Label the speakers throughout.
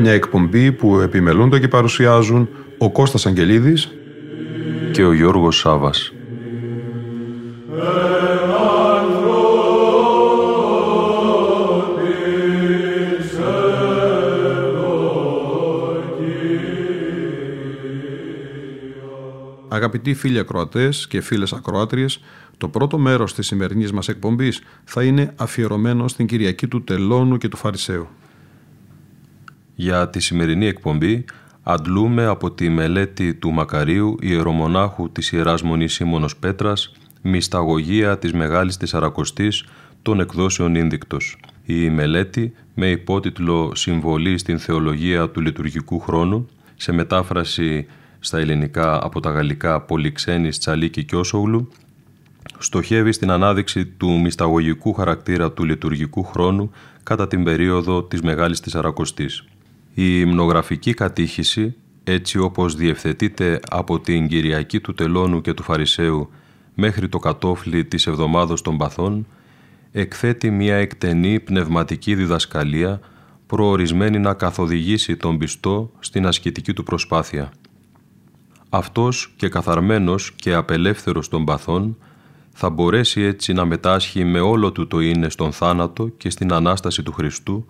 Speaker 1: Μια εκπομπή που επιμελούνται και παρουσιάζουν ο Κώστας Αγγελίδης και ο Γιώργος Σάβας. Αγαπητοί φίλοι ακροατές και φίλες ακροάτριες, το πρώτο μέρος της σημερινής μας εκπομπής θα είναι αφιερωμένο στην Κυριακή του Τελώνου και του Φαρισαίου. Για τη σημερινή εκπομπή αντλούμε από τη μελέτη του Μακαρίου ιερομονάχου της Ιεράς Μονής Σίμωνος Πέτρας «Μυσταγωγία της Μεγάλης Τεσσαρακοστής των εκδόσεων Ίνδικτος». Η μελέτη με υπότιτλο «Συμβολή στην θεολογία του λειτουργικού χρόνου» σε μετάφραση στα ελληνικά από τα γαλλικά Πολυξένης Τσαλίκη Κιώσογλου στοχεύει στην ανάδειξη του μυσταγωγικού χαρακτήρα του λειτουργικού χρόνου κατά την περίοδο της Μεγάλης Τεσσαρακοστής. Η υμνογραφική κατήχηση, έτσι όπως διευθετείται από την Κυριακή του Τελώνου και του Φαρισαίου μέχρι το κατόφλι της Εβδομάδος των Παθών, εκθέτει μια εκτενή πνευματική διδασκαλία προορισμένη να καθοδηγήσει τον πιστό στην ασκητική του προσπάθεια. Αυτός και καθαρμένος και απελεύθερος των παθών θα μπορέσει έτσι να μετάσχει με όλο του το είναι στον θάνατο και στην Ανάσταση του Χριστού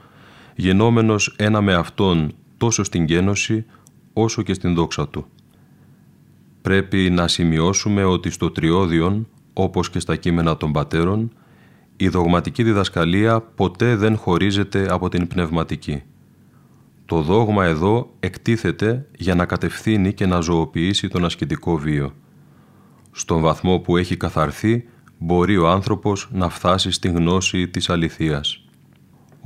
Speaker 1: γενόμενος ένα με Αυτόν τόσο στην γένωση όσο και στην δόξα Του. Πρέπει να σημειώσουμε ότι στο Τριώδιον, όπως και στα κείμενα των Πατέρων, η δογματική διδασκαλία ποτέ δεν χωρίζεται από την πνευματική. Το δόγμα εδώ εκτίθεται για να κατευθύνει και να ζωοποιήσει τον ασκητικό βίο. Στον βαθμό που έχει καθαρθεί, μπορεί ο άνθρωπος να φτάσει στη γνώση της αληθείας.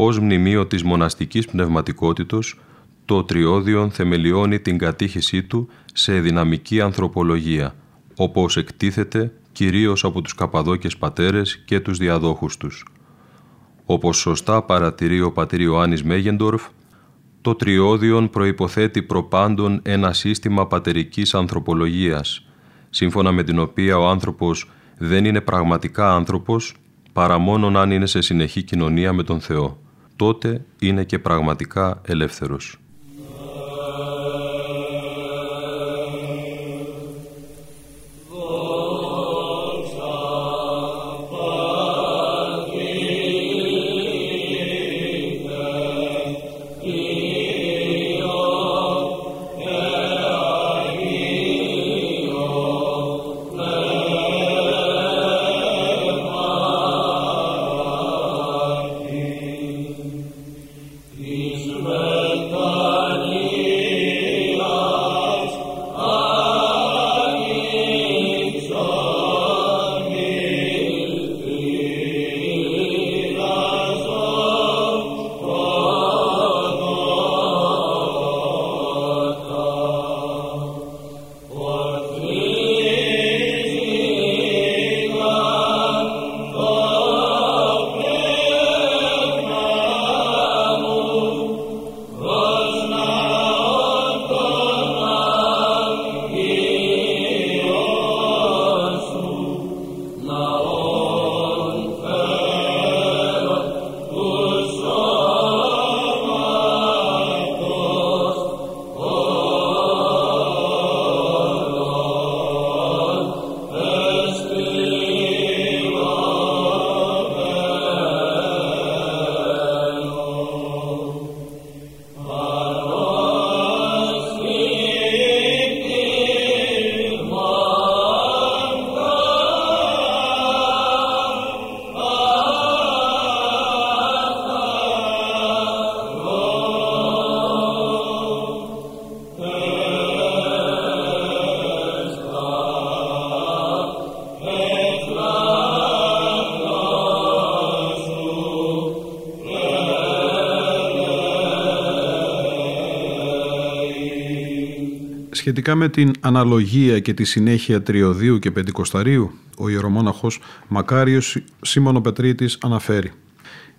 Speaker 1: Ως μνημείο της μοναστικής πνευματικότητος, το Τριώδιον θεμελιώνει την κατήχησή του σε δυναμική ανθρωπολογία, όπως εκτίθεται κυρίως από τους Καπαδόκες πατέρες και τους διαδόχους τους. Όπως σωστά παρατηρεί ο πατήρ Ιωάννης Μέγεντορφ, το Τριώδιον προϋποθέτει προπάντων ένα σύστημα πατερικής ανθρωπολογίας, σύμφωνα με την οποία ο άνθρωπος δεν είναι πραγματικά άνθρωπος παρά μόνον αν είναι σε συνεχή κοινωνία με τον Θεό. Τότε είναι και πραγματικά ελεύθερος.
Speaker 2: Σχετικά με την αναλογία και τη συνέχεια τριωδίου και πεντηκοσταρίου, ο ιερομόναχος Μακάριος Σίμωνο Πετρίτης αναφέρει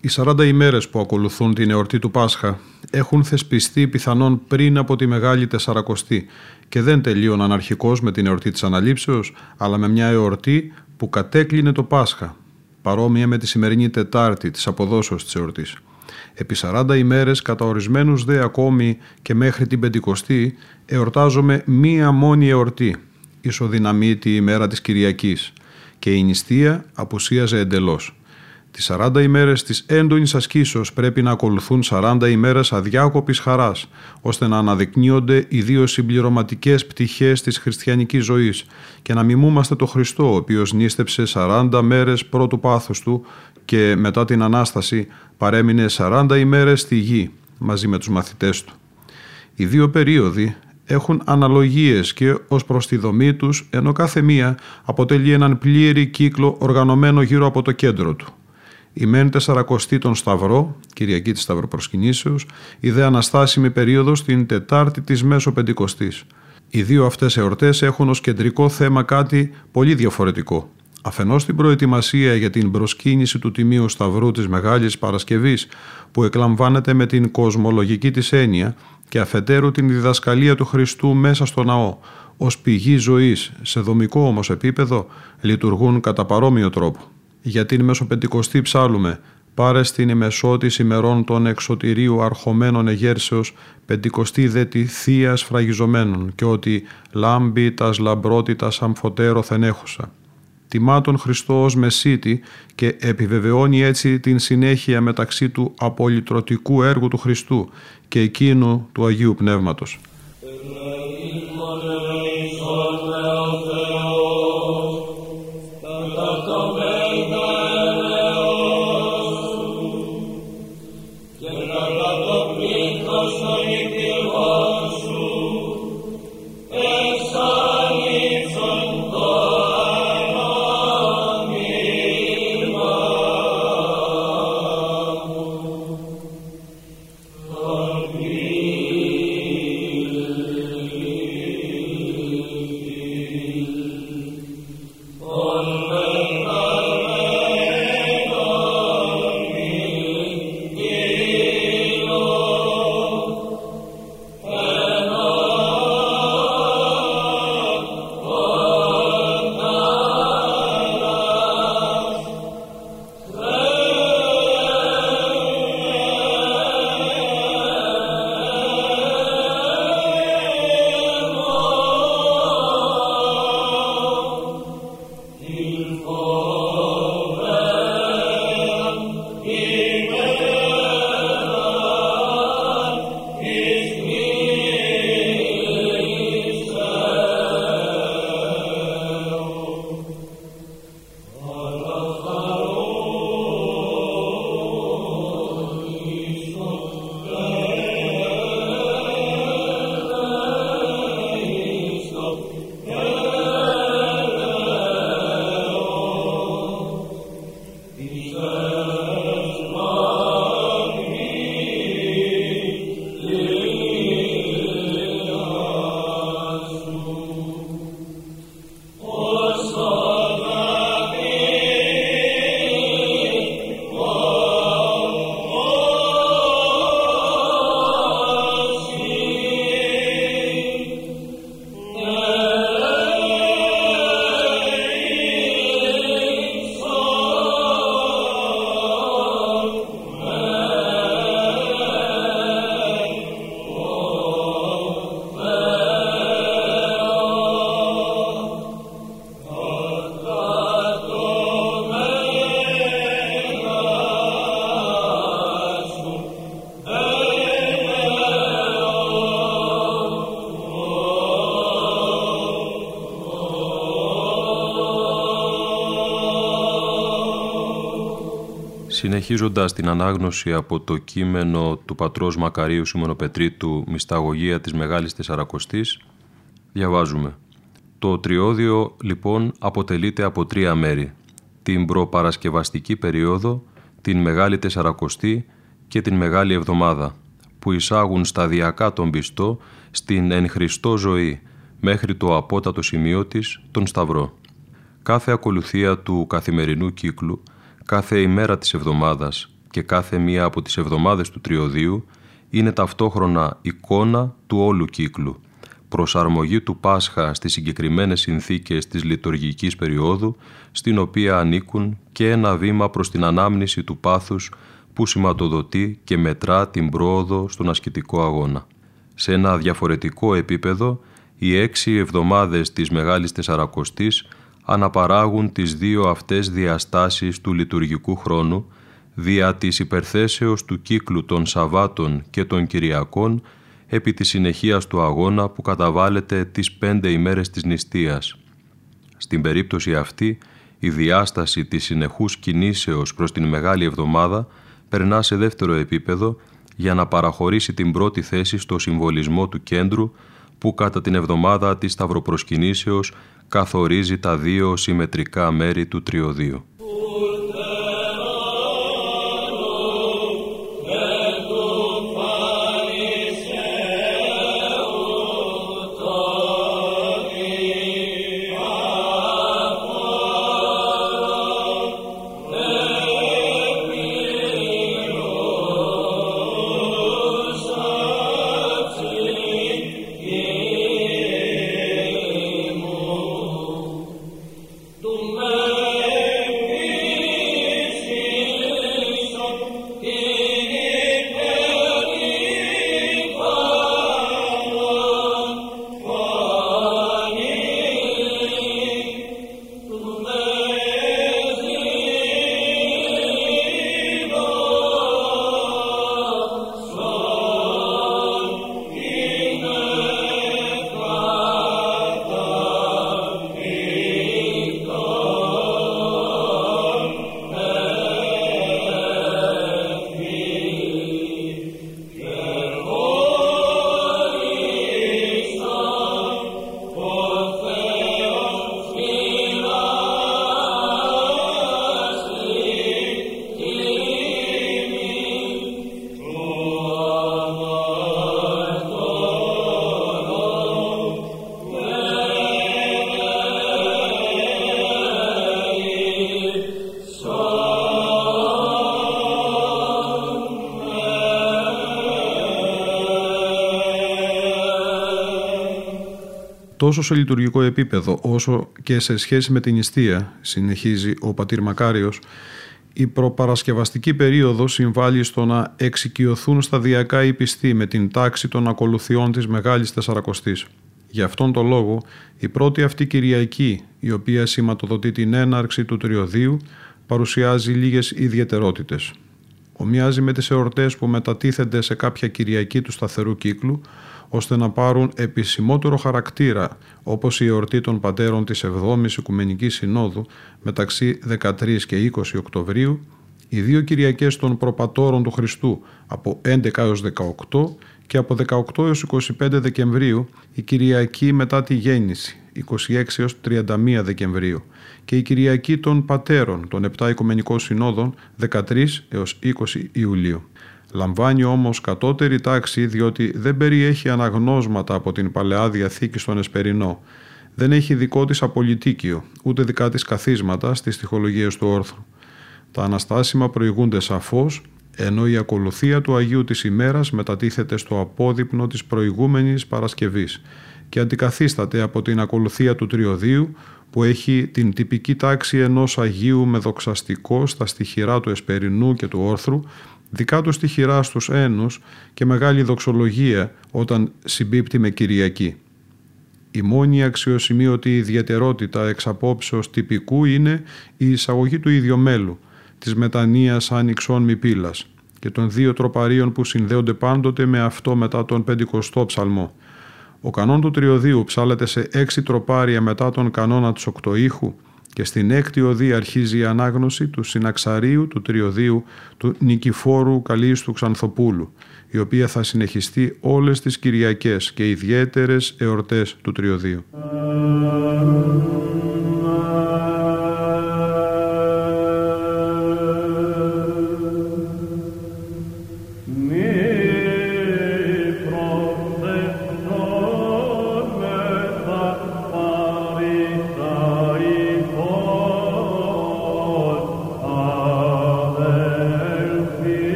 Speaker 2: οι 40 ημέρες που ακολουθούν την εορτή του Πάσχα έχουν θεσπιστεί πιθανόν πριν από τη Μεγάλη Τεσσαρακοστή και δεν τελείωναν αρχικώς με την εορτή της Αναλήψεως, αλλά με μια εορτή που κατέκλεινε το Πάσχα, παρόμοια με τη σημερινή Τετάρτη της αποδόσεως της εορτής. Επί 40 ημέρες, κατά ορισμένους δε ακόμη και μέχρι την Πεντηκοστή, εορτάζομαι μία μόνη εορτή, ισοδυναμίτη ημέρα της Κυριακής, και η νηστεία απουσίαζε εντελώς. Τις 40 ημέρες της έντονης ασκήσεως πρέπει να ακολουθούν 40 ημέρες αδιάκοπης χαράς, ώστε να αναδεικνύονται οι δύο συμπληρωματικές πτυχές της χριστιανικής ζωής και να μιμούμαστε το Χριστό, ο οποίος νίστεψε 40 μέρες πρώτου πάθους του και μετά την ανάσταση παρέμεινε 40 ημέρες στη γη μαζί με τους μαθητές του. Οι δύο περίοδοι έχουν αναλογίες και ως προς τη δομή τους, ενώ κάθε μία αποτελεί έναν πλήρη κύκλο οργανωμένο γύρω από το κέντρο του. Η μεν τεσσαρακοστή τον Σταυρό, Κυριακή της Σταυροπροσκυνήσεως, η δε αναστάσιμη περίοδος την Τετάρτη της Μέσο Πεντηκοστής. Οι δύο αυτές εορτές έχουν ως κεντρικό θέμα κάτι πολύ διαφορετικό. Αφενός την προετοιμασία για την προσκύνηση του Τιμίου Σταυρού της Μεγάλης Παρασκευής που εκλαμβάνεται με την κοσμολογική της έννοια και αφετέρου την διδασκαλία του Χριστού μέσα στο ναό, ως πηγή ζωής, σε δομικό όμως επίπεδο, λειτουργούν κατά παρόμοιο τρόπο για την μεσοπεντηκοστή ψάλουμε πάρε στην ημεσότης ημερών των εξωτηρίου αρχομένων εγέρσεως πεντηκοστή δε τη θεία σφραγιζομένων και ότι λάμπει τας λαμπρότητας αμφωτέρο θενέχουσα. Τιμά τον Χριστό ως Μεσίτη και επιβεβαιώνει έτσι την συνέχεια μεταξύ του απολυτρωτικού έργου του Χριστού και εκείνου του Αγίου Πνεύματος.
Speaker 1: Συνεχίζοντας την ανάγνωση από το κείμενο του πατρός Μακαρίου Σιμωνοπετρίτου «Μυσταγωγία της Μεγάλης Τεσσαρακοστής» διαβάζουμε «Το τριώδιο λοιπόν αποτελείται από τρία μέρη, την προπαρασκευαστική περίοδο, την Μεγάλη Τεσσαρακοστή και την Μεγάλη Εβδομάδα, που εισάγουν σταδιακά τον πιστό στην εν Χριστώ ζωή μέχρι το απότατο σημείο της, τον Σταυρό. Κάθε ακολουθία του καθημερινού κύκλου, κάθε ημέρα της εβδομάδας και κάθε μία από τις εβδομάδες του τριωδίου είναι ταυτόχρονα εικόνα του όλου κύκλου, προσαρμογή του Πάσχα στις συγκεκριμένες συνθήκες της λειτουργικής περίοδου, στην οποία ανήκουν και ένα βήμα προς την ανάμνηση του πάθους που σηματοδοτεί και μετρά την πρόοδο στον ασκητικό αγώνα. Σε ένα διαφορετικό επίπεδο, οι έξι εβδομάδες της Μεγάλης Τεσσαρακοστής αναπαράγουν τις δύο αυτές διαστάσεις του λειτουργικού χρόνου, δια της υπερθέσεως του κύκλου των Σαββάτων και των Κυριακών επί της συνεχείας του αγώνα που καταβάλλεται τις πέντε ημέρες της νηστείας. Στην περίπτωση αυτή, η διάσταση της συνεχούς κινήσεως προς την Μεγάλη Εβδομάδα περνά σε δεύτερο επίπεδο για να παραχωρήσει την πρώτη θέση στο συμβολισμό του κέντρου που κατά την εβδομάδα της Σταυροπροσκυνήσεως καθορίζει τα δύο συμμετρικά μέρη του τριωδίου.
Speaker 2: Τόσο σε λειτουργικό επίπεδο όσο και σε σχέση με την νηστεία, συνεχίζει ο πατήρ Μακάριος, η προπαρασκευαστική περίοδος συμβάλλει στο να εξοικειωθούν σταδιακά οι πιστοί με την τάξη των ακολουθιών της Μεγάλης Τεσσαρακοστής. Γι' αυτόν τον λόγο, η πρώτη αυτή Κυριακή, η οποία σηματοδοτεί την έναρξη του τριωδίου, παρουσιάζει λίγες ιδιαιτερότητες. Ομοιάζει με τις εορτές που μετατίθενται σε κάποια Κυριακή του σταθερού κύκλου, ώστε να πάρουν επισημότερο χαρακτήρα όπως η εορτή των πατέρων της 7ης Οικουμενικής Συνόδου μεταξύ 13 και 20 Οκτωβρίου, οι δύο Κυριακές των προπατόρων του Χριστού από 11 έως 18 και από 18 έως 25 Δεκεμβρίου η Κυριακή μετά τη γέννηση 26 έως 31 Δεκεμβρίου και η Κυριακή των Πατέρων των 7 Οικουμενικών Συνόδων 13 έως 20 Ιουλίου. Λαμβάνει όμως κατώτερη τάξη διότι δεν περιέχει αναγνώσματα από την Παλαιά Διαθήκη στον Εσπερινό. Δεν έχει δικό της απολυτίκιο, ούτε δικά της καθίσματα στις στοιχολογίες του όρθρου. Τα αναστάσιμα προηγούνται σαφώς, ενώ η ακολουθία του Αγίου της ημέρας μετατίθεται στο απόδειπνο της προηγούμενης Παρασκευής και αντικαθίσταται από την ακολουθία του Τριωδίου που έχει την τυπική τάξη ενός Αγίου με δοξαστικό στα στοιχειρά του Εσπερινού και του Όρθρου δικά του στοιχειρά στους ένους και μεγάλη δοξολογία όταν συμπίπτει με Κυριακή. Η μόνη αξιοσημείωτη ιδιαιτερότητα εξ απόψεως τυπικού είναι η εισαγωγή του ιδιομέλου, της μετανοίας άνοιξών μη πύλας και των δύο τροπαρίων που συνδέονται πάντοτε με αυτό μετά τον πεντηκοστό ψαλμό. Ο κανόν του τριωδίου ψάλεται σε έξι τροπάρια μετά τον κανόνα του οκτωήχου και στην έκτη οδή αρχίζει η ανάγνωση του συναξαρίου του τριωδίου του Νικηφόρου Καλίστου Ξανθοπούλου, η οποία θα συνεχιστεί όλες τις Κυριακές και ιδιαίτερες εορτές του τριωδίου.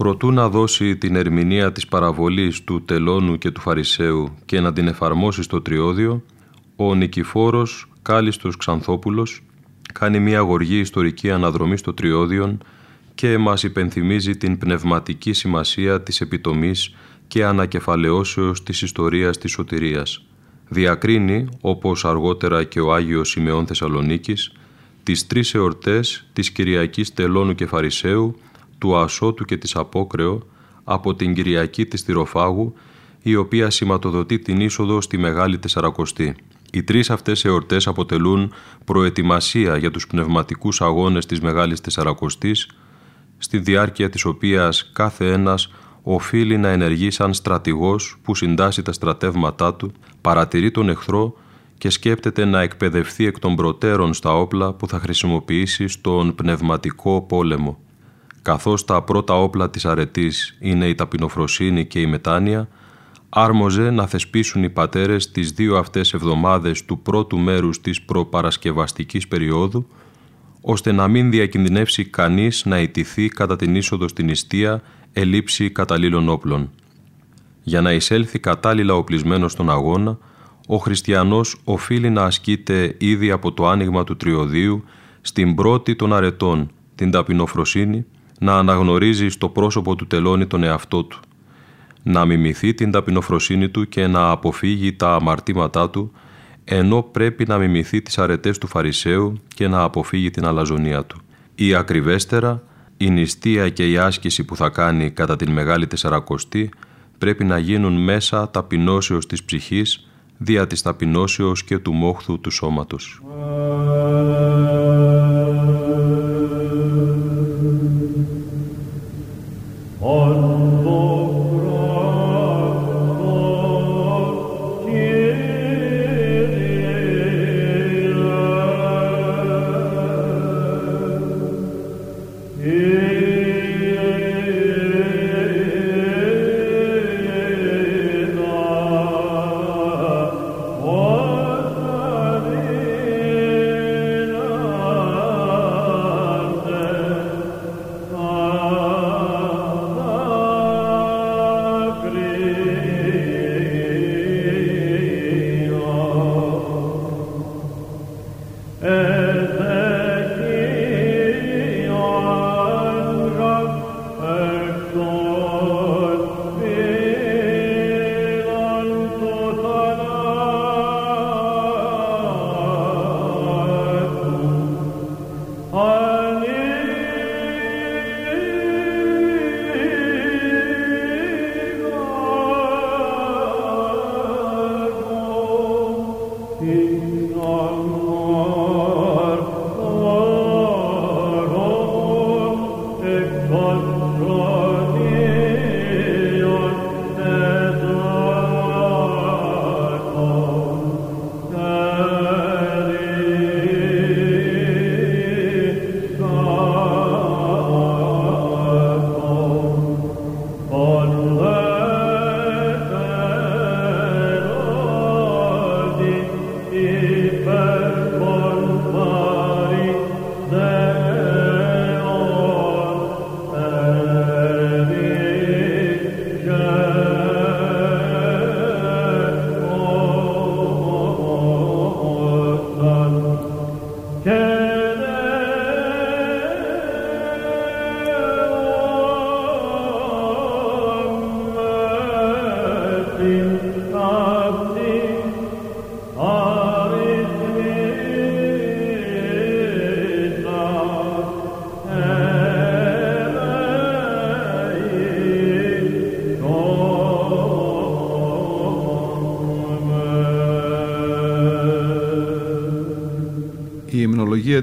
Speaker 3: Προτού να δώσει την ερμηνεία της παραβολής του τελώνου και του φαρισαίου και να την εφαρμόσει στο τριώδιο, ο Νικηφόρος Κάλιστος Ξανθόπουλος κάνει μια γοργή ιστορική αναδρομή στο τριώδιον και μας υπενθυμίζει την πνευματική σημασία της επιτομής και ανακεφαλαιώσεως της ιστορίας της σωτηρίας. Διακρίνει, όπως αργότερα και ο Άγιος Σημεών Θεσσαλονίκης, τις τρεις εορτές της Κυριακής Τελώνου και Φαρισαίου του Ασώτου και της Απόκρεο από την Κυριακή της Τυροφάγου, η οποία σηματοδοτεί την είσοδο στη Μεγάλη Τεσσαρακοστή. Οι τρεις αυτές εορτές αποτελούν προετοιμασία για τους πνευματικούς αγώνες της Μεγάλης Τεσσαρακοστής, στη διάρκεια της οποίας κάθε ένας οφείλει να ενεργεί σαν στρατηγός που συντάσσει τα στρατεύματά του, παρατηρεί τον εχθρό και σκέπτεται να εκπαιδευτεί εκ των προτέρων στα όπλα που θα χρησιμοποιήσει στον πνευματικό πόλεμο. Καθώς τα πρώτα όπλα της αρετής είναι η ταπεινοφροσύνη και η μετάνοια, άρμοζε να θεσπίσουν οι πατέρες τις δύο αυτές εβδομάδες του πρώτου μέρους της προπαρασκευαστικής περίοδου, ώστε να μην διακινδυνεύσει κανείς να ιτηθεί κατά την είσοδο στην ιστία ελήψη καταλήλων όπλων. Για να εισέλθει κατάλληλα οπλισμένος στον αγώνα, ο χριστιανός οφείλει να ασκείται ήδη από το άνοιγμα του τριωδίου στην πρώτη των αρετών, την ταπεινοφροσύνη, να αναγνωρίζει στο πρόσωπο του τελώνει τον εαυτό του, να μιμηθεί την ταπεινοφροσύνη του και να αποφύγει τα αμαρτήματά του, ενώ πρέπει να μιμηθεί τις αρετές του Φαρισαίου και να αποφύγει την αλαζονία του. Ή ακριβέστερα, η νηστεία και η άσκηση που θα κάνει κατά την Μεγάλη Τεσσαρακοστή πρέπει να γίνουν μέσα ταπεινώσεως της ψυχής, δια της ταπεινώσεως και του μόχθου του σώματος.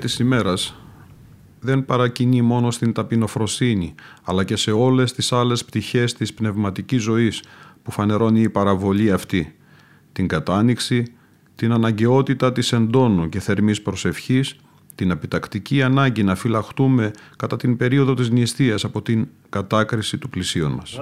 Speaker 2: Της ημέρας δεν παρακινεί μόνο στην ταπεινοφροσύνη, αλλά και σε όλες τις άλλες πτυχές της πνευματικής ζωής που φανερώνει η παραβολή αυτή, την κατάνοιξη, την αναγκαιότητα της εντόνου και θερμής προσευχής, την επιτακτική ανάγκη να φυλαχτούμε κατά την περίοδο της νηστείας από την κατάκριση του πλησίον μας.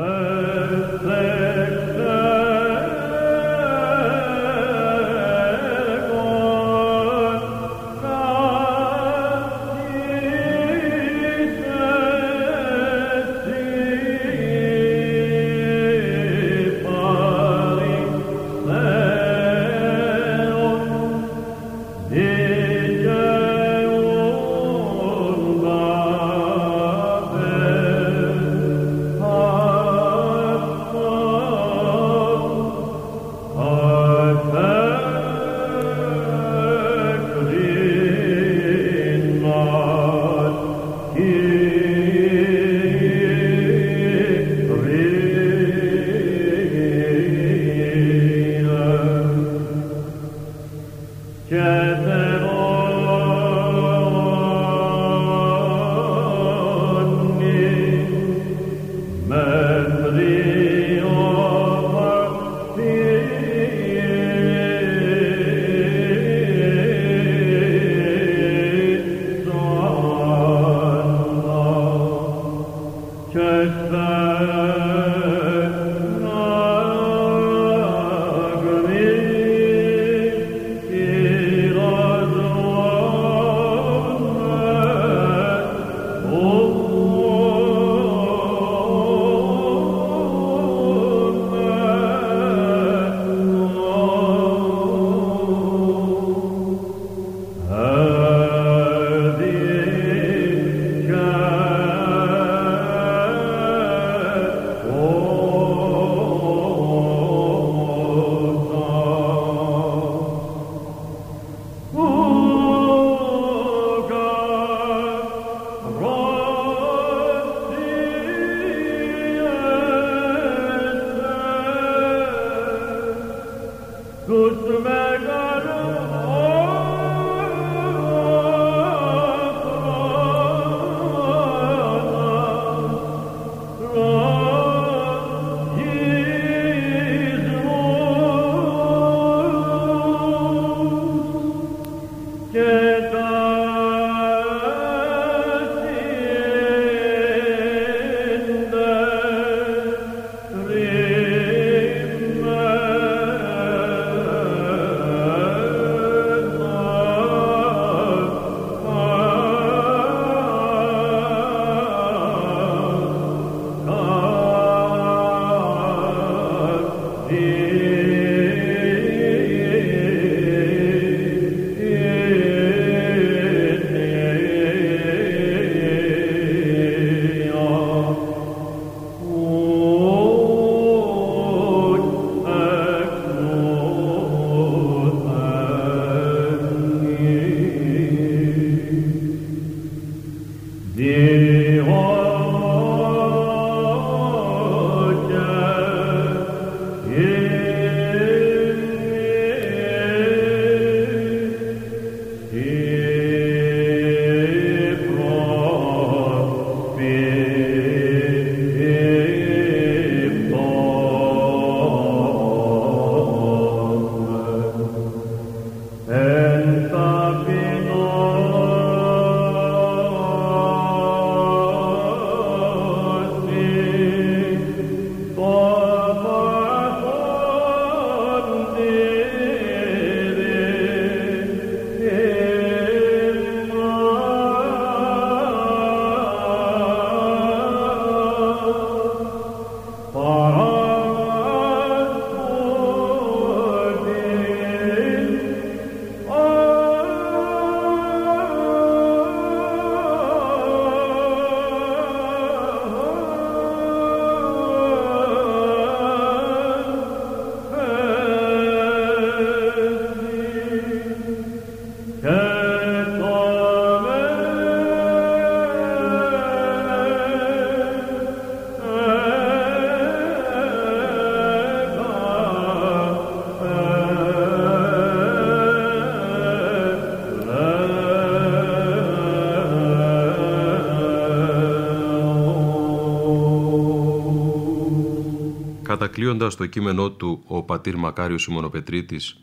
Speaker 1: Κατακλείοντας το κείμενό του ο πατήρ Μακάριος Σιμωνοπετρίτης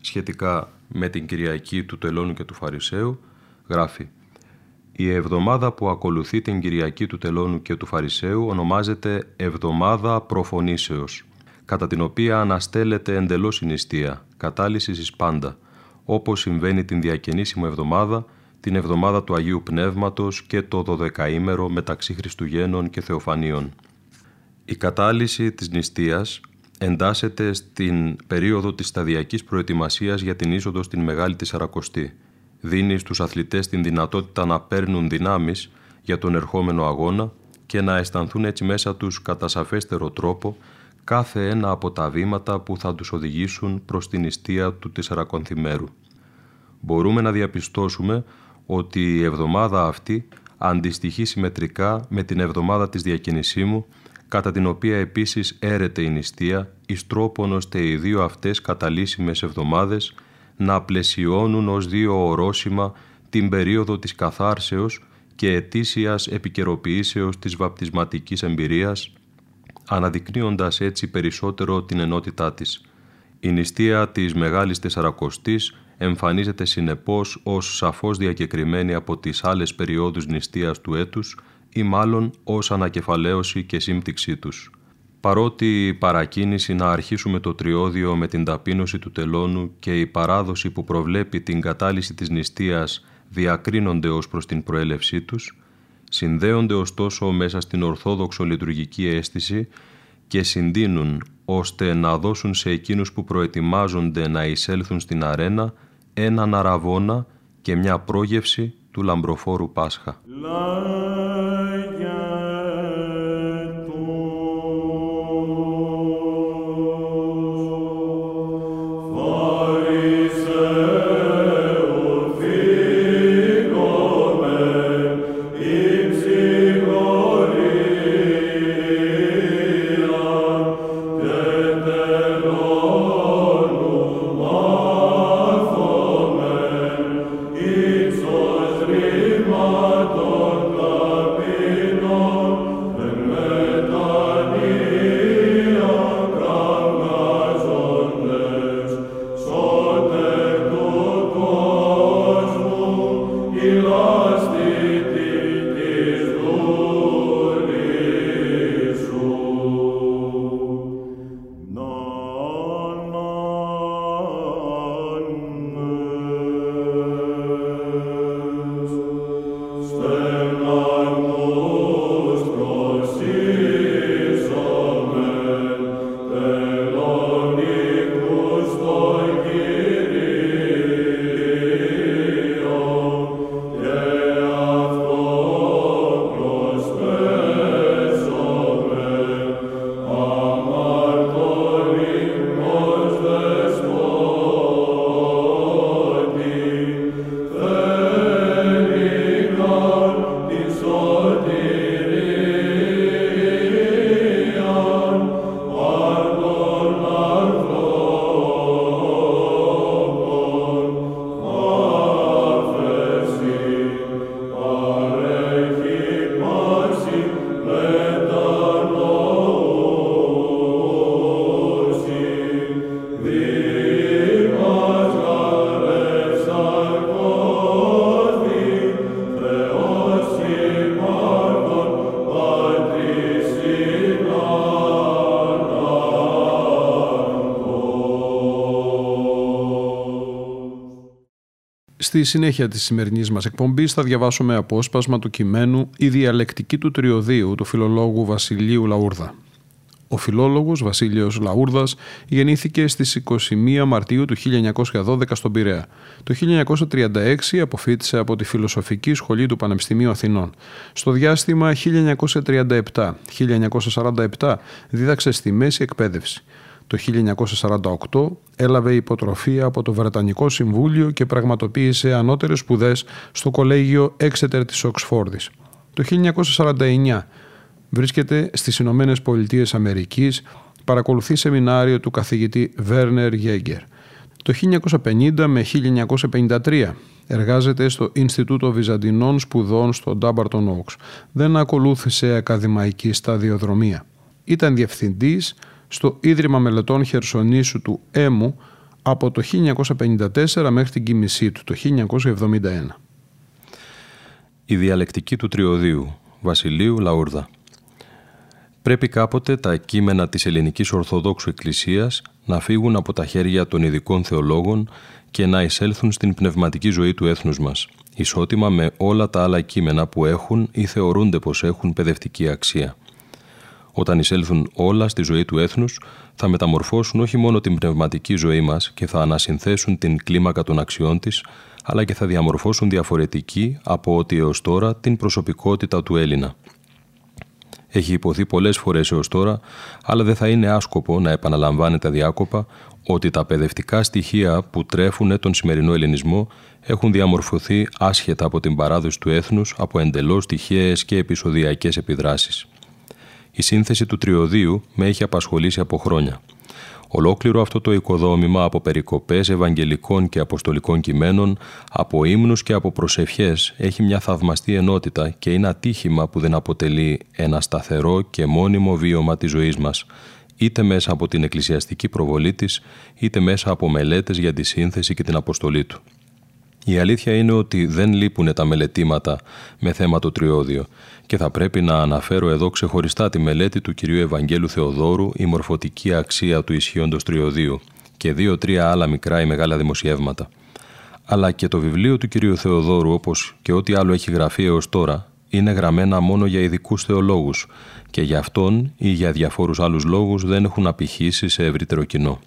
Speaker 1: σχετικά με την Κυριακή του Τελώνου και του Φαρισαίου, γράφει «Η εβδομάδα που ακολουθεί την Κυριακή του Τελώνου και του Φαρισαίου ονομάζεται Εβδομάδα Προφωνήσεως, κατά την οποία αναστέλλεται εντελώς η νηστεία, κατάλυσης εις πάντα, όπως συμβαίνει την διακαινήσιμο εβδομάδα, την εβδομάδα του Αγίου Πνεύματος και το δωδεκαήμερο μεταξύ Χριστουγέννων και Θεοφανίων. Η κατάλυση της νηστείας εντάσσεται στην περίοδο της σταδιακής προετοιμασίας για την είσοδο στην Μεγάλη Τεσσαρακοστή. Δίνει στους αθλητές την δυνατότητα να παίρνουν δυνάμεις για τον ερχόμενο αγώνα και να αισθανθούν έτσι μέσα τους κατά σαφέστερο τρόπο κάθε ένα από τα βήματα που θα τους οδηγήσουν προς την νηστεία του Τεσσαρακονθημέρου. Μπορούμε να διαπιστώσουμε ότι η εβδομάδα αυτή αντιστοιχεί συμμετρικά με την εβδομάδα της διακινησίμου κατά την οποία επίσης έρεται η νηστεία, εις τρόπον ώστε οι δύο αυτές καταλύσιμες εβδομάδες να πλαισιώνουν ως δύο ορόσημα την περίοδο της καθάρσεως και ετήσιας επικαιροποιήσεως της βαπτισματικής εμπειρίας, αναδεικνύοντας έτσι περισσότερο την ενότητά της. Η νηστεία της Μεγάλης Τεσσαρακοστής εμφανίζεται συνεπώς ως σαφώς διακεκριμένη από τις άλλες περιόδους νηστείας του έτους, ή μάλλον ως ανακεφαλαίωση και σύμπτυξή τους. Παρότι η παρακίνηση να αρχίσουμε το τριώδιο με την ταπείνωση του τελώνου και η παράδοση που προβλέπει την κατάλυση της νηστείας διακρίνονται ως προς την προέλευσή τους, συνδέονται ωστόσο μέσα στην ορθόδοξο λειτουργική αίσθηση και συντείνουν ώστε να δώσουν σε εκείνους που προετοιμάζονται να εισέλθουν στην αρένα έναν αραβόνα και μια πρόγευση του λαμπροφόρου Πάσχα.
Speaker 2: was Στη συνέχεια της σημερινής μας εκπομπής θα διαβάσουμε απόσπασμα του κειμένου «Η διαλεκτική του τριωδίου» του φιλολόγου Βασιλείου Λαούρδα. Ο φιλόλογος Βασίλειος Λαούρδας γεννήθηκε στις 21 Μαρτίου του 1912 στον Πειραιά. Το 1936 αποφύτησε από τη Φιλοσοφική Σχολή του Πανεπιστημίου Αθηνών. Στο διάστημα 1937-1947 δίδαξε στη μέση εκπαίδευση. Το 1948 έλαβε υποτροφία από το Βρετανικό Συμβούλιο και πραγματοποίησε ανώτερες σπουδές στο κολέγιο Έξετερ της Οξφόρδης. Το 1949 βρίσκεται στις Ηνωμένες Πολιτείες Αμερικής, παρακολουθεί σεμινάριο του καθηγητή Βέρνερ Γέγκερ. Το 1950 με 1953 εργάζεται στο Ινστιτούτο Βυζαντινών Σπουδών στο Ντάμπαρτον Όξ. Δεν ακολούθησε ακαδημαϊκή σταδιοδρομία. Ήταν διευθυντής στο Ίδρυμα Μελετών Χερσονήσου του ΕΜΟΥ από το 1954 μέχρι την κοίμησή του το 1971.
Speaker 1: Η διαλεκτική του τριωδίου Βασιλείου Λαούρδα Πρέπει κάποτε τα κείμενα της ελληνικής Ορθοδόξου Εκκλησίας να φύγουν από τα χέρια των ειδικών θεολόγων και να εισέλθουν στην πνευματική ζωή του έθνους μας, ισότιμα με όλα τα άλλα κείμενα που έχουν ή θεωρούνται πως έχουν παιδευτική αξία. Όταν εισέλθουν όλα στη ζωή του έθνους, θα μεταμορφώσουν όχι μόνο την πνευματική ζωή μας και θα ανασυνθέσουν την κλίμακα των αξιών της, αλλά και θα διαμορφώσουν διαφορετική από ό,τι έως τώρα την προσωπικότητα του Έλληνα. Έχει υποθεί πολλές φορές έως τώρα, αλλά δεν θα είναι άσκοπο να επαναλαμβάνεται διάκοπα ότι τα παιδευτικά στοιχεία που τρέφουν τον σημερινό ελληνισμό έχουν διαμορφωθεί άσχετα από την παράδοση του έθνους από εντελώς τυχαίες και επεισοδιακές επιδράσεις. Η σύνθεση του τριωδίου με έχει απασχολήσει από χρόνια. Ολόκληρο αυτό το οικοδόμημα από περικοπές ευαγγελικών και αποστολικών κειμένων, από ύμνους και από προσευχές έχει μια θαυμαστή ενότητα και είναι ατύχημα που δεν αποτελεί ένα σταθερό και μόνιμο βίωμα της ζωής μας, είτε μέσα από την εκκλησιαστική προβολή της, είτε μέσα από μελέτες για τη σύνθεση και την αποστολή του. Η αλήθεια είναι ότι δεν λείπουν τα μελετήματα με θέμα το τριώδιο και θα πρέπει να αναφέρω εδώ ξεχωριστά τη μελέτη του κυρίου Ευαγγέλου Θεοδόρου «Η μορφωτική αξία του ισχύοντος τριωδίου» και δύο-τρία άλλα μικρά ή μεγάλα δημοσιεύματα. Αλλά και το βιβλίο του κυρίου Θεοδόρου, όπως και ό,τι άλλο έχει γραφεί έως τώρα, είναι γραμμένα μόνο για ειδικούς θεολόγους και για αυτόν ή για διαφόρους άλλους λόγους δεν έχουν απηχήσει σε ευρύτερο κοινό.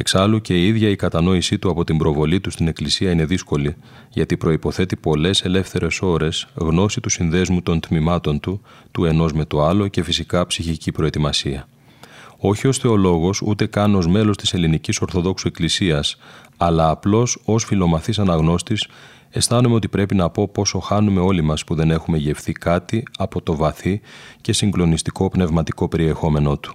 Speaker 1: Εξάλλου και η ίδια η κατανόησή του από την προβολή του στην Εκκλησία είναι δύσκολη, γιατί προϋποθέτει πολλές ελεύθερες ώρες, γνώση του συνδέσμου των τμήματων του, του ενός με το άλλο και φυσικά ψυχική προετοιμασία. Όχι ως θεολόγος, ούτε καν ως μέλος της Ελληνικής Ορθοδόξου Εκκλησίας, αλλά απλώς ως φιλομαθής αναγνώστης, αισθάνομαι ότι πρέπει να πω πόσο χάνουμε όλοι μας που δεν έχουμε γευθεί κάτι από το βαθύ και συγκλονιστικό πνευματικό περιεχόμενό του.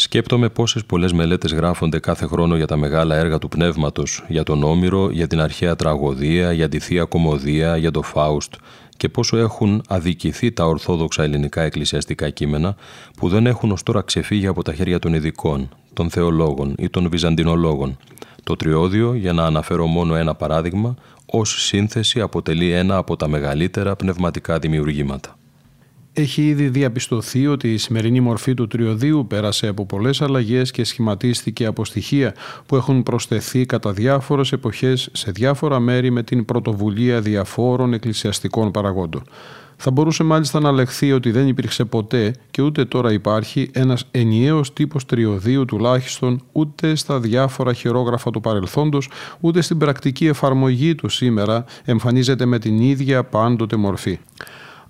Speaker 1: Σκέπτομαι πόσες πολλές μελέτες γράφονται κάθε χρόνο για τα μεγάλα έργα του πνεύματος, για τον Όμηρο, για την αρχαία τραγωδία, για τη θεία κομμωδία, για το Φάουστ και πόσο έχουν αδικηθεί τα ορθόδοξα ελληνικά εκκλησιαστικά κείμενα που δεν έχουν ως τώρα ξεφύγει από τα χέρια των ειδικών, των θεολόγων ή των βυζαντινολόγων. Το τριώδιο, για να αναφέρω μόνο ένα παράδειγμα, ως σύνθεση αποτελεί ένα από τα μεγαλύτερα πνευματικά δημιουργήματα.
Speaker 2: Έχει ήδη διαπιστωθεί ότι η σημερινή μορφή του τριωδίου πέρασε από πολλές αλλαγές και σχηματίστηκε από στοιχεία που έχουν προσθεθεί κατά διάφορες εποχές σε διάφορα μέρη με την πρωτοβουλία διαφόρων εκκλησιαστικών παραγόντων. Θα μπορούσε μάλιστα να λεχθεί ότι δεν υπήρξε ποτέ και ούτε τώρα υπάρχει ένας ενιαίος τύπος τριωδίου τουλάχιστον ούτε στα διάφορα χειρόγραφα του παρελθόντος ούτε στην πρακτική εφαρμογή του σήμερα εμφανίζεται με την ίδια πάντοτε μορφή.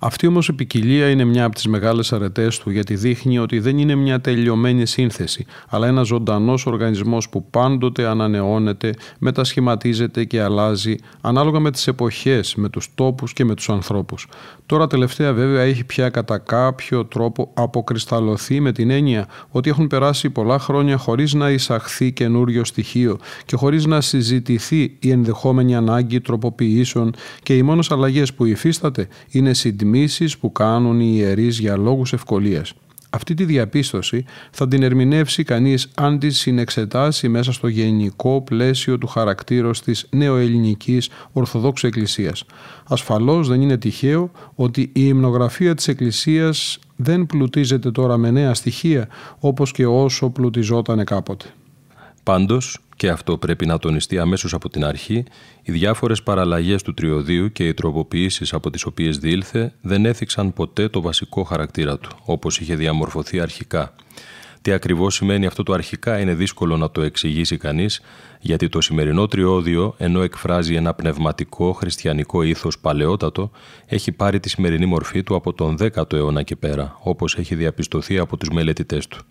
Speaker 2: Αυτή όμως η ποικιλία είναι μια από τις μεγάλες αρετές του γιατί δείχνει ότι δεν είναι μια τελειωμένη σύνθεση αλλά ένας ζωντανός οργανισμός που πάντοτε ανανεώνεται, μετασχηματίζεται και αλλάζει ανάλογα με τις εποχές, με τους τόπους και με τους ανθρώπους. Τώρα τελευταία βέβαια έχει πια κατά κάποιο τρόπο αποκρισταλωθεί με την έννοια ότι έχουν περάσει πολλά χρόνια χωρίς να εισαχθεί καινούριο στοιχείο και χωρίς να συζητηθεί η ενδεχόμενη ανάγκη τροποποιήσεων και οι μόνες αλλαγές που υφίσταται είναι συντμήσεις που κάνουν οι ιερείς για λόγους ευκολίας. Αυτή τη διαπίστωση θα την ερμηνεύσει κανείς αν τη συνεξετάσει μέσα στο γενικό πλαίσιο του χαρακτήρος της νεοελληνικής Ορθοδόξου Εκκλησίας. Ασφαλώς δεν είναι τυχαίο ότι η υμνογραφία της Εκκλησίας δεν πλουτίζεται τώρα με νέα στοιχεία όπως και όσο πλουτιζόταν κάποτε.
Speaker 1: Πάντως και αυτό πρέπει να τονιστεί αμέσως από την αρχή, οι διάφορες παραλλαγές του τριωδίου και οι τροποποιήσεις από τις οποίες διήλθε δεν έθιξαν ποτέ το βασικό χαρακτήρα του, όπως είχε διαμορφωθεί αρχικά. Τι ακριβώς σημαίνει αυτό το αρχικά είναι δύσκολο να το εξηγήσει κανείς, γιατί το σημερινό τριώδιο, ενώ εκφράζει ένα πνευματικό χριστιανικό ήθος παλαιότατο, έχει πάρει τη σημερινή μορφή του από τον 10ο αιώνα και πέρα, όπως έχει διαπιστωθεί από τους μελετητές του.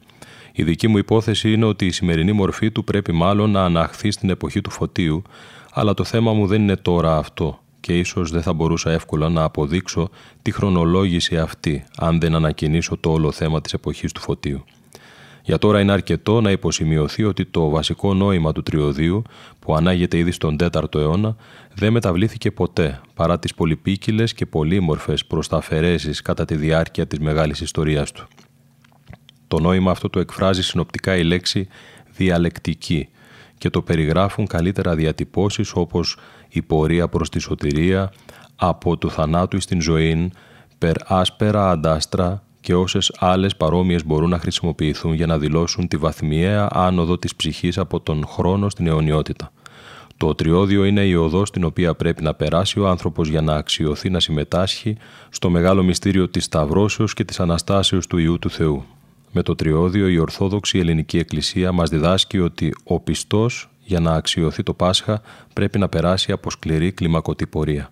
Speaker 1: Η δική μου υπόθεση είναι ότι η σημερινή μορφή του πρέπει μάλλον να αναχθεί στην εποχή του φωτίου, αλλά το θέμα μου δεν είναι τώρα αυτό και ίσως δεν θα μπορούσα εύκολα να αποδείξω τη χρονολόγηση αυτή αν δεν ανακοινήσω το όλο θέμα της εποχής του φωτίου. Για τώρα είναι αρκετό να υποσημειωθεί ότι το βασικό νόημα του τριωδίου, που ανάγεται ήδη στον 4ο αιώνα, δεν μεταβλήθηκε ποτέ παρά τις πολυπίκυλες και πολύμορφες προσταφαιρέσεις κατά τη διάρκεια της μεγάλης ιστορίας του. Το νόημα αυτό το εκφράζει συνοπτικά η λέξη διαλεκτική και το περιγράφουν καλύτερα διατυπώσεις όπως η πορεία προς τη σωτηρία, από του θανάτου στην ζωή, περ άσπερα αντάστρα και όσες άλλες παρόμοιες μπορούν να χρησιμοποιηθούν για να δηλώσουν τη βαθμιαία άνοδο της ψυχής από τον χρόνο στην αιωνιότητα. Το τριώδιο είναι η οδό στην οποία πρέπει να περάσει ο άνθρωπος για να αξιωθεί να συμμετάσχει στο μεγάλο μυστήριο της Σταυρώσεως και της Αναστάσεως του Ιού του Θεού. Με το τριώδιο η Ορθόδοξη Ελληνική Εκκλησία μας διδάσκει ότι ο πιστός για να αξιωθεί το Πάσχα πρέπει να περάσει από σκληρή κλιμακωτή πορεία.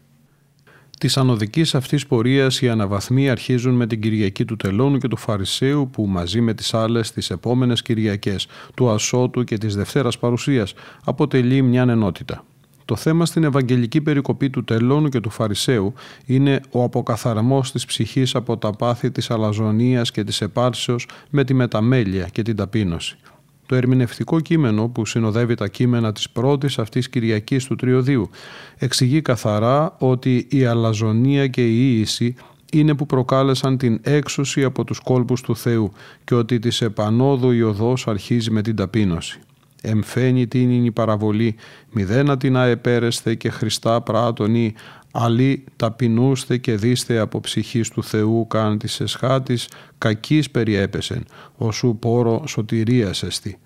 Speaker 2: Της ανωδικής αυτής πορείας οι αναβαθμοί αρχίζουν με την Κυριακή του Τελώνου και του Φαρισαίου που μαζί με τις άλλες τις επόμενες Κυριακές του Ασώτου και της Δευτέρας Παρουσίας αποτελεί μια ενότητα. Το θέμα στην Ευαγγελική περικοπή του Τελώνου και του Φαρισαίου είναι ο αποκαθαρμός της ψυχής από τα πάθη της αλαζονίας και της επάρσεως με τη μεταμέλεια και την ταπείνωση. Το ερμηνευτικό κείμενο που συνοδεύει τα κείμενα της πρώτης αυτής Κυριακής του Τριωδίου εξηγεί καθαρά ότι η αλαζονία και η ίηση είναι που προκάλεσαν την έξωση από τους κόλπους του Θεού και ότι της επανόδου η οδός αρχίζει με την ταπείνωση εμφαίνει την είναι η παραβολή, μηδένα την αεπέρεστε και χριστά πράτονη, αλλή ταπεινούστε και δίστε από ψυχής του Θεού καν της εσχάτης, κακής περιέπεσεν, όσου πόρο σωτηρίας εστι.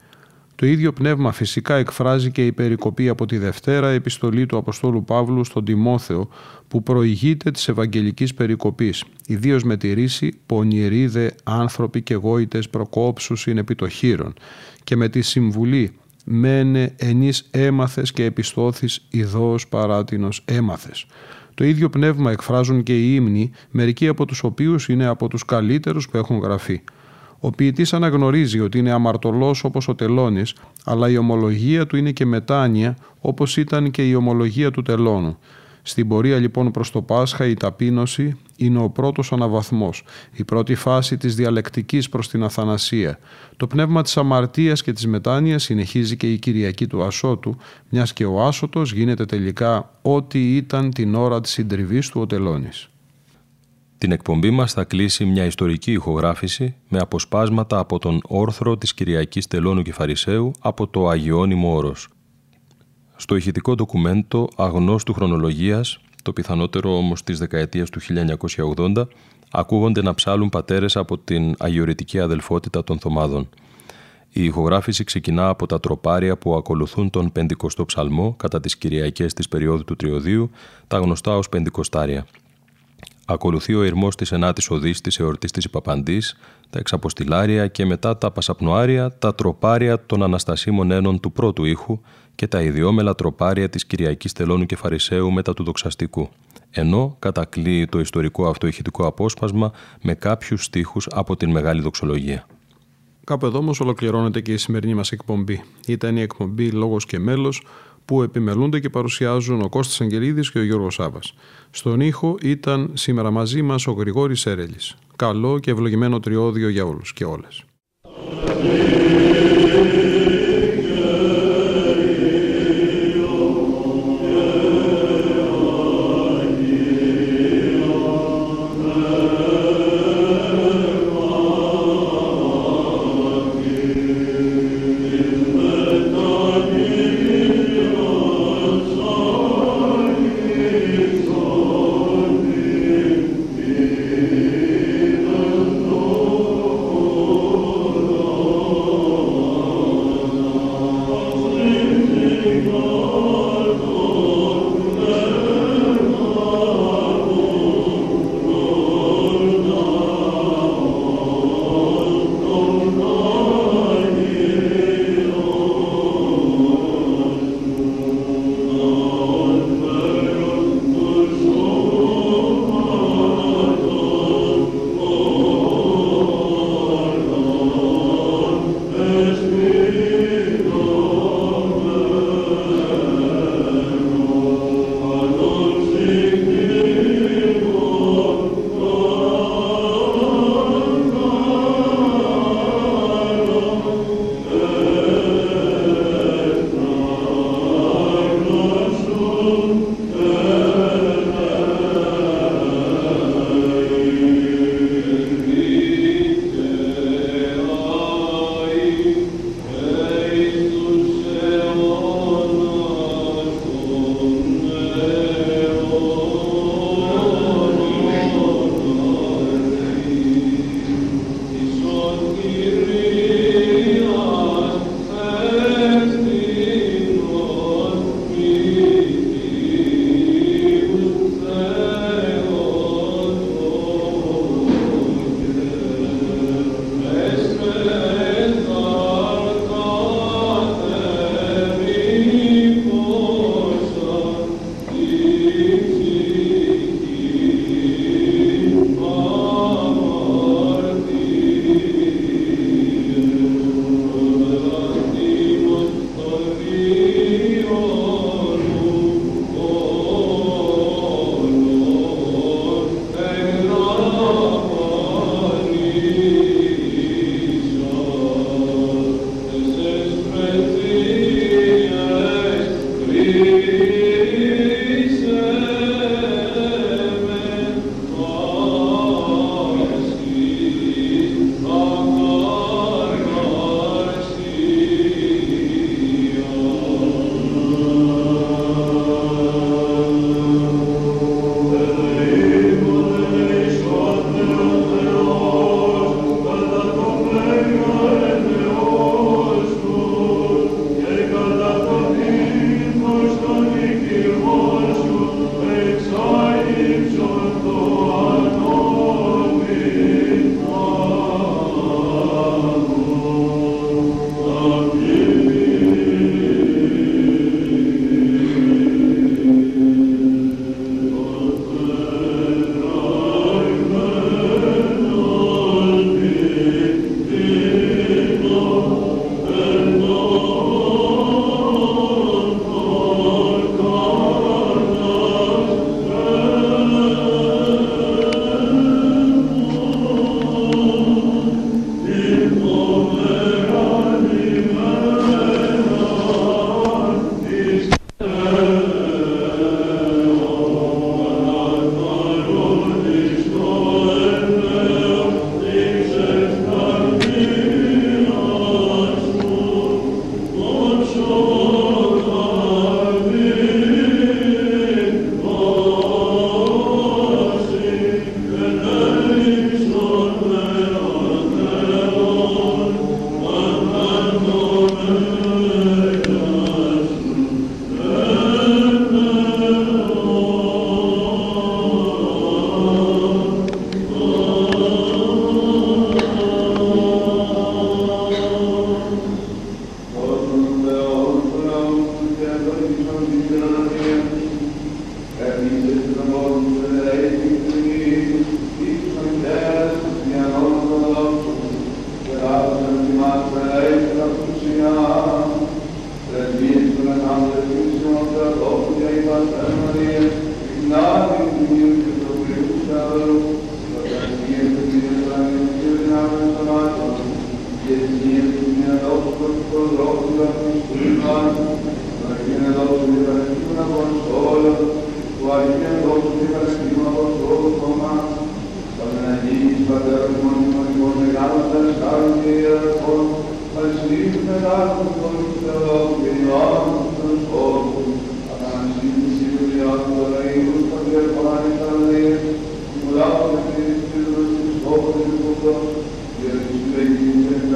Speaker 2: Το ίδιο πνεύμα φυσικά εκφράζει και η περικοπή από τη Δευτέρα επιστολή του Αποστόλου Παύλου στον Τιμόθεο που προηγείται της Ευαγγελικής περικοπής, ιδίως με τη ρίση «Πονηρίδε άνθρωποι και γόητες προκόψους είναι επί και με τη συμβουλή μένε ενής έμαθες και επιστώθης ιδός παράτινος έμαθες. Το ίδιο πνεύμα εκφράζουν και οι ύμνοι, μερικοί από τους οποίους είναι από τους καλύτερους που έχουν γραφεί. Ο ποιητής αναγνωρίζει ότι είναι αμαρτωλός όπως ο τελώνης, αλλά η ομολογία του είναι και μετάνοια όπως ήταν και η ομολογία του τελώνου. Στην πορεία λοιπόν προς το Πάσχα η ταπείνωση είναι ο πρώτος αναβαθμός, η πρώτη φάση της διαλεκτικής προς την αθανασία. Το πνεύμα της αμαρτίας και της μετάνοιας συνεχίζει και η Κυριακή του Ασώτου, μιας και ο Άσωτος γίνεται τελικά ό,τι ήταν την ώρα της συντριβής του ο Τελώνης.
Speaker 1: Την εκπομπή μας θα κλείσει μια ιστορική ηχογράφηση με αποσπάσματα από τον όρθρο της Κυριακής Τελώνου και Φαρισαίου από το Αγιώνυμο Όρος – στο ηχητικό ντοκουμέντο αγνώστου χρονολογίας, το πιθανότερο όμως της δεκαετίας του 1980, ακούγονται να ψάλουν πατέρες από την αγιορητική αδελφότητα των Θωμάδων. Η ηχογράφηση ξεκινά από τα τροπάρια που ακολουθούν τον πεντηκοστό ψαλμό κατά τις Κυριακές της περίοδου του Τριωδίου, τα γνωστά ως πεντηκοστάρια. Ακολουθεί ο ηρμός της ενάτης οδής της εορτής της Υπαπαντής, τα εξαποστηλάρια και μετά τα πασαπνοάρια, τα τροπάρια των Αναστασίμων ένων του πρώτου ήχου, και τα ιδιόμελα τροπάρια της Κυριακής Τελώνου και Φαρισαίου μετά του δοξαστικού, ενώ κατακλείει το ιστορικό αυτό ηχητικό απόσπασμα με κάποιους στίχους από την Μεγάλη Δοξολογία.
Speaker 2: Κάπου εδώ όμως ολοκληρώνεται και η σημερινή μας εκπομπή. Ήταν η εκπομπή «Λόγος και μέλος» που επιμελούνται και παρουσιάζουν ο Κώστας Αγγελίδης και ο Γιώργος Σάβας. Στον ήχο ήταν σήμερα μαζί μας ο Γρηγόρης Σέρελης. Καλό και ευλογημένο τριώδιο για όλους και όλες.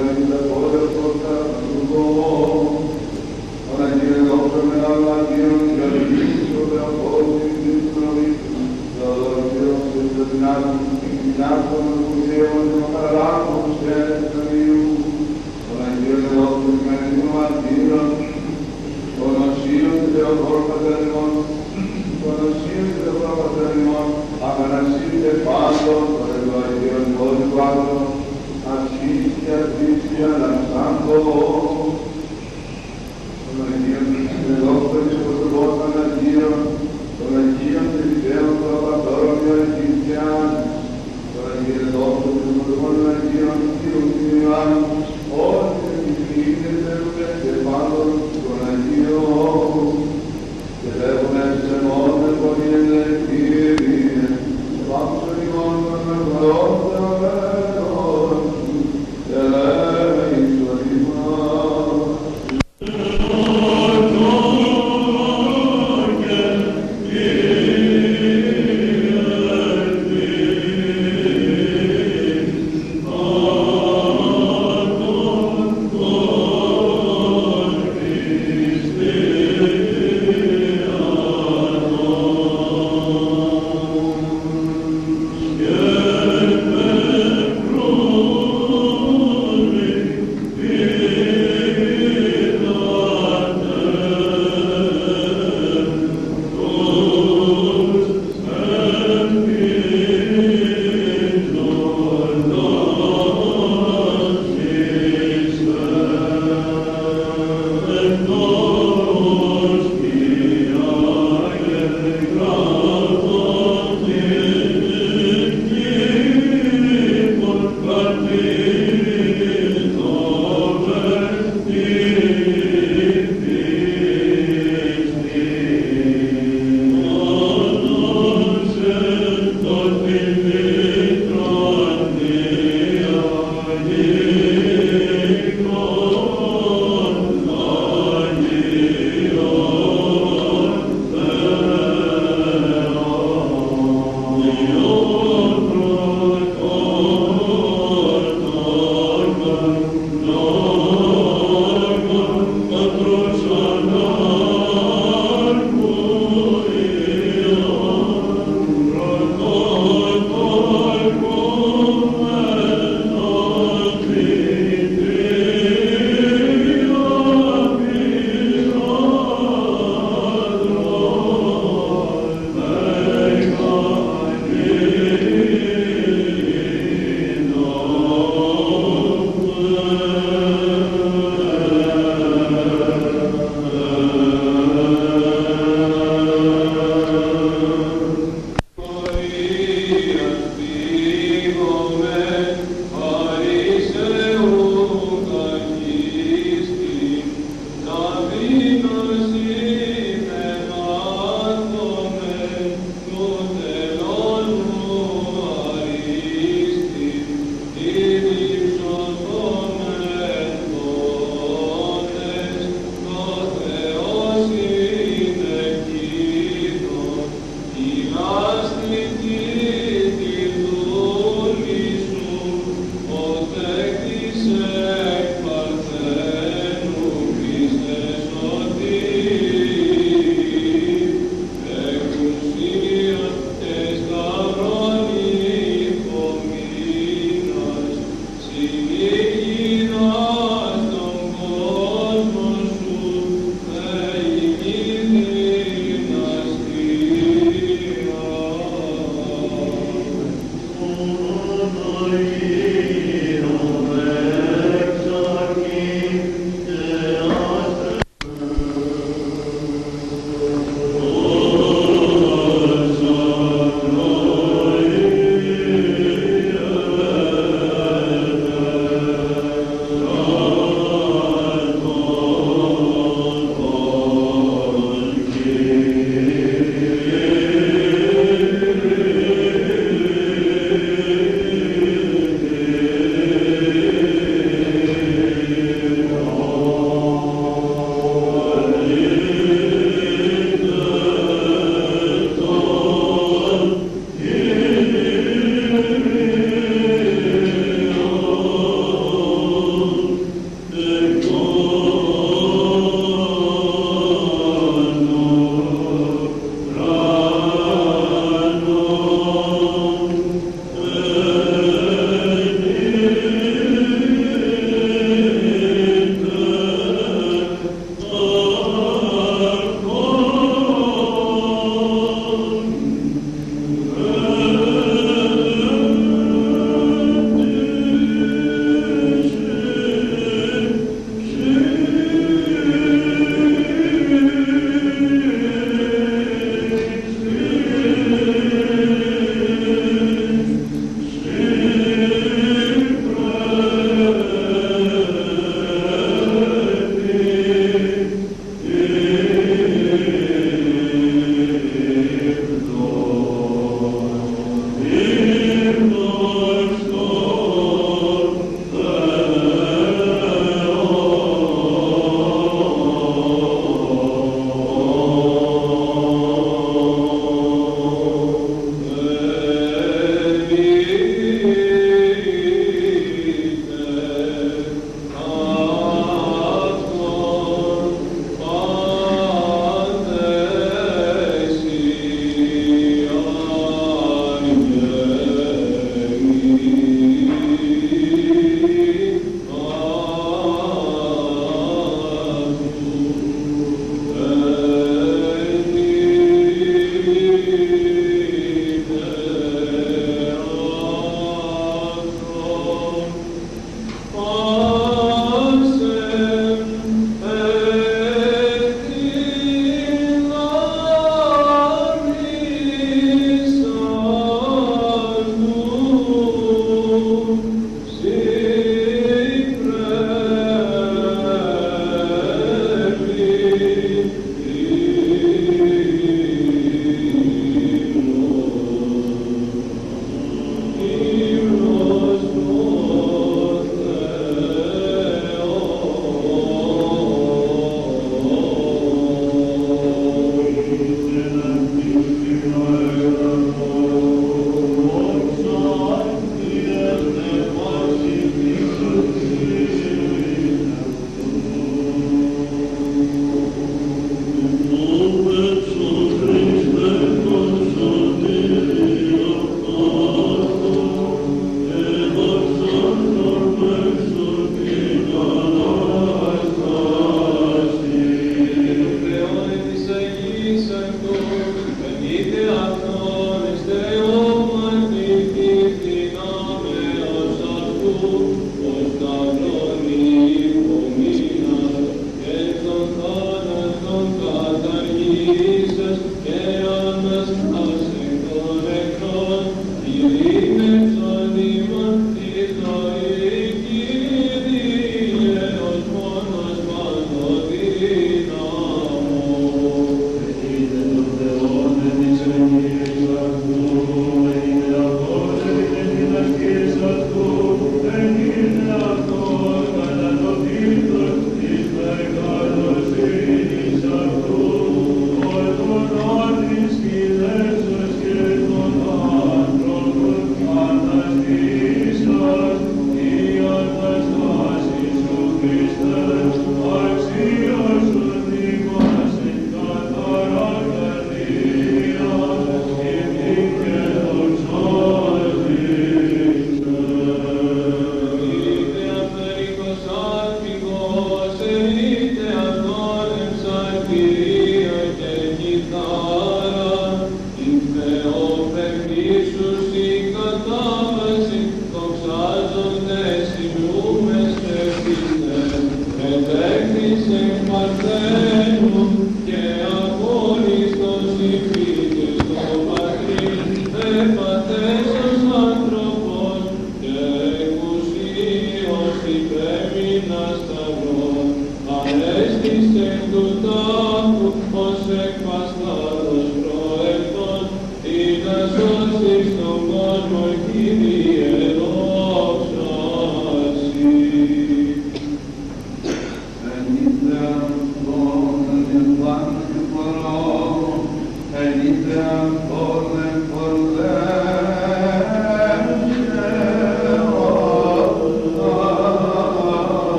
Speaker 4: لله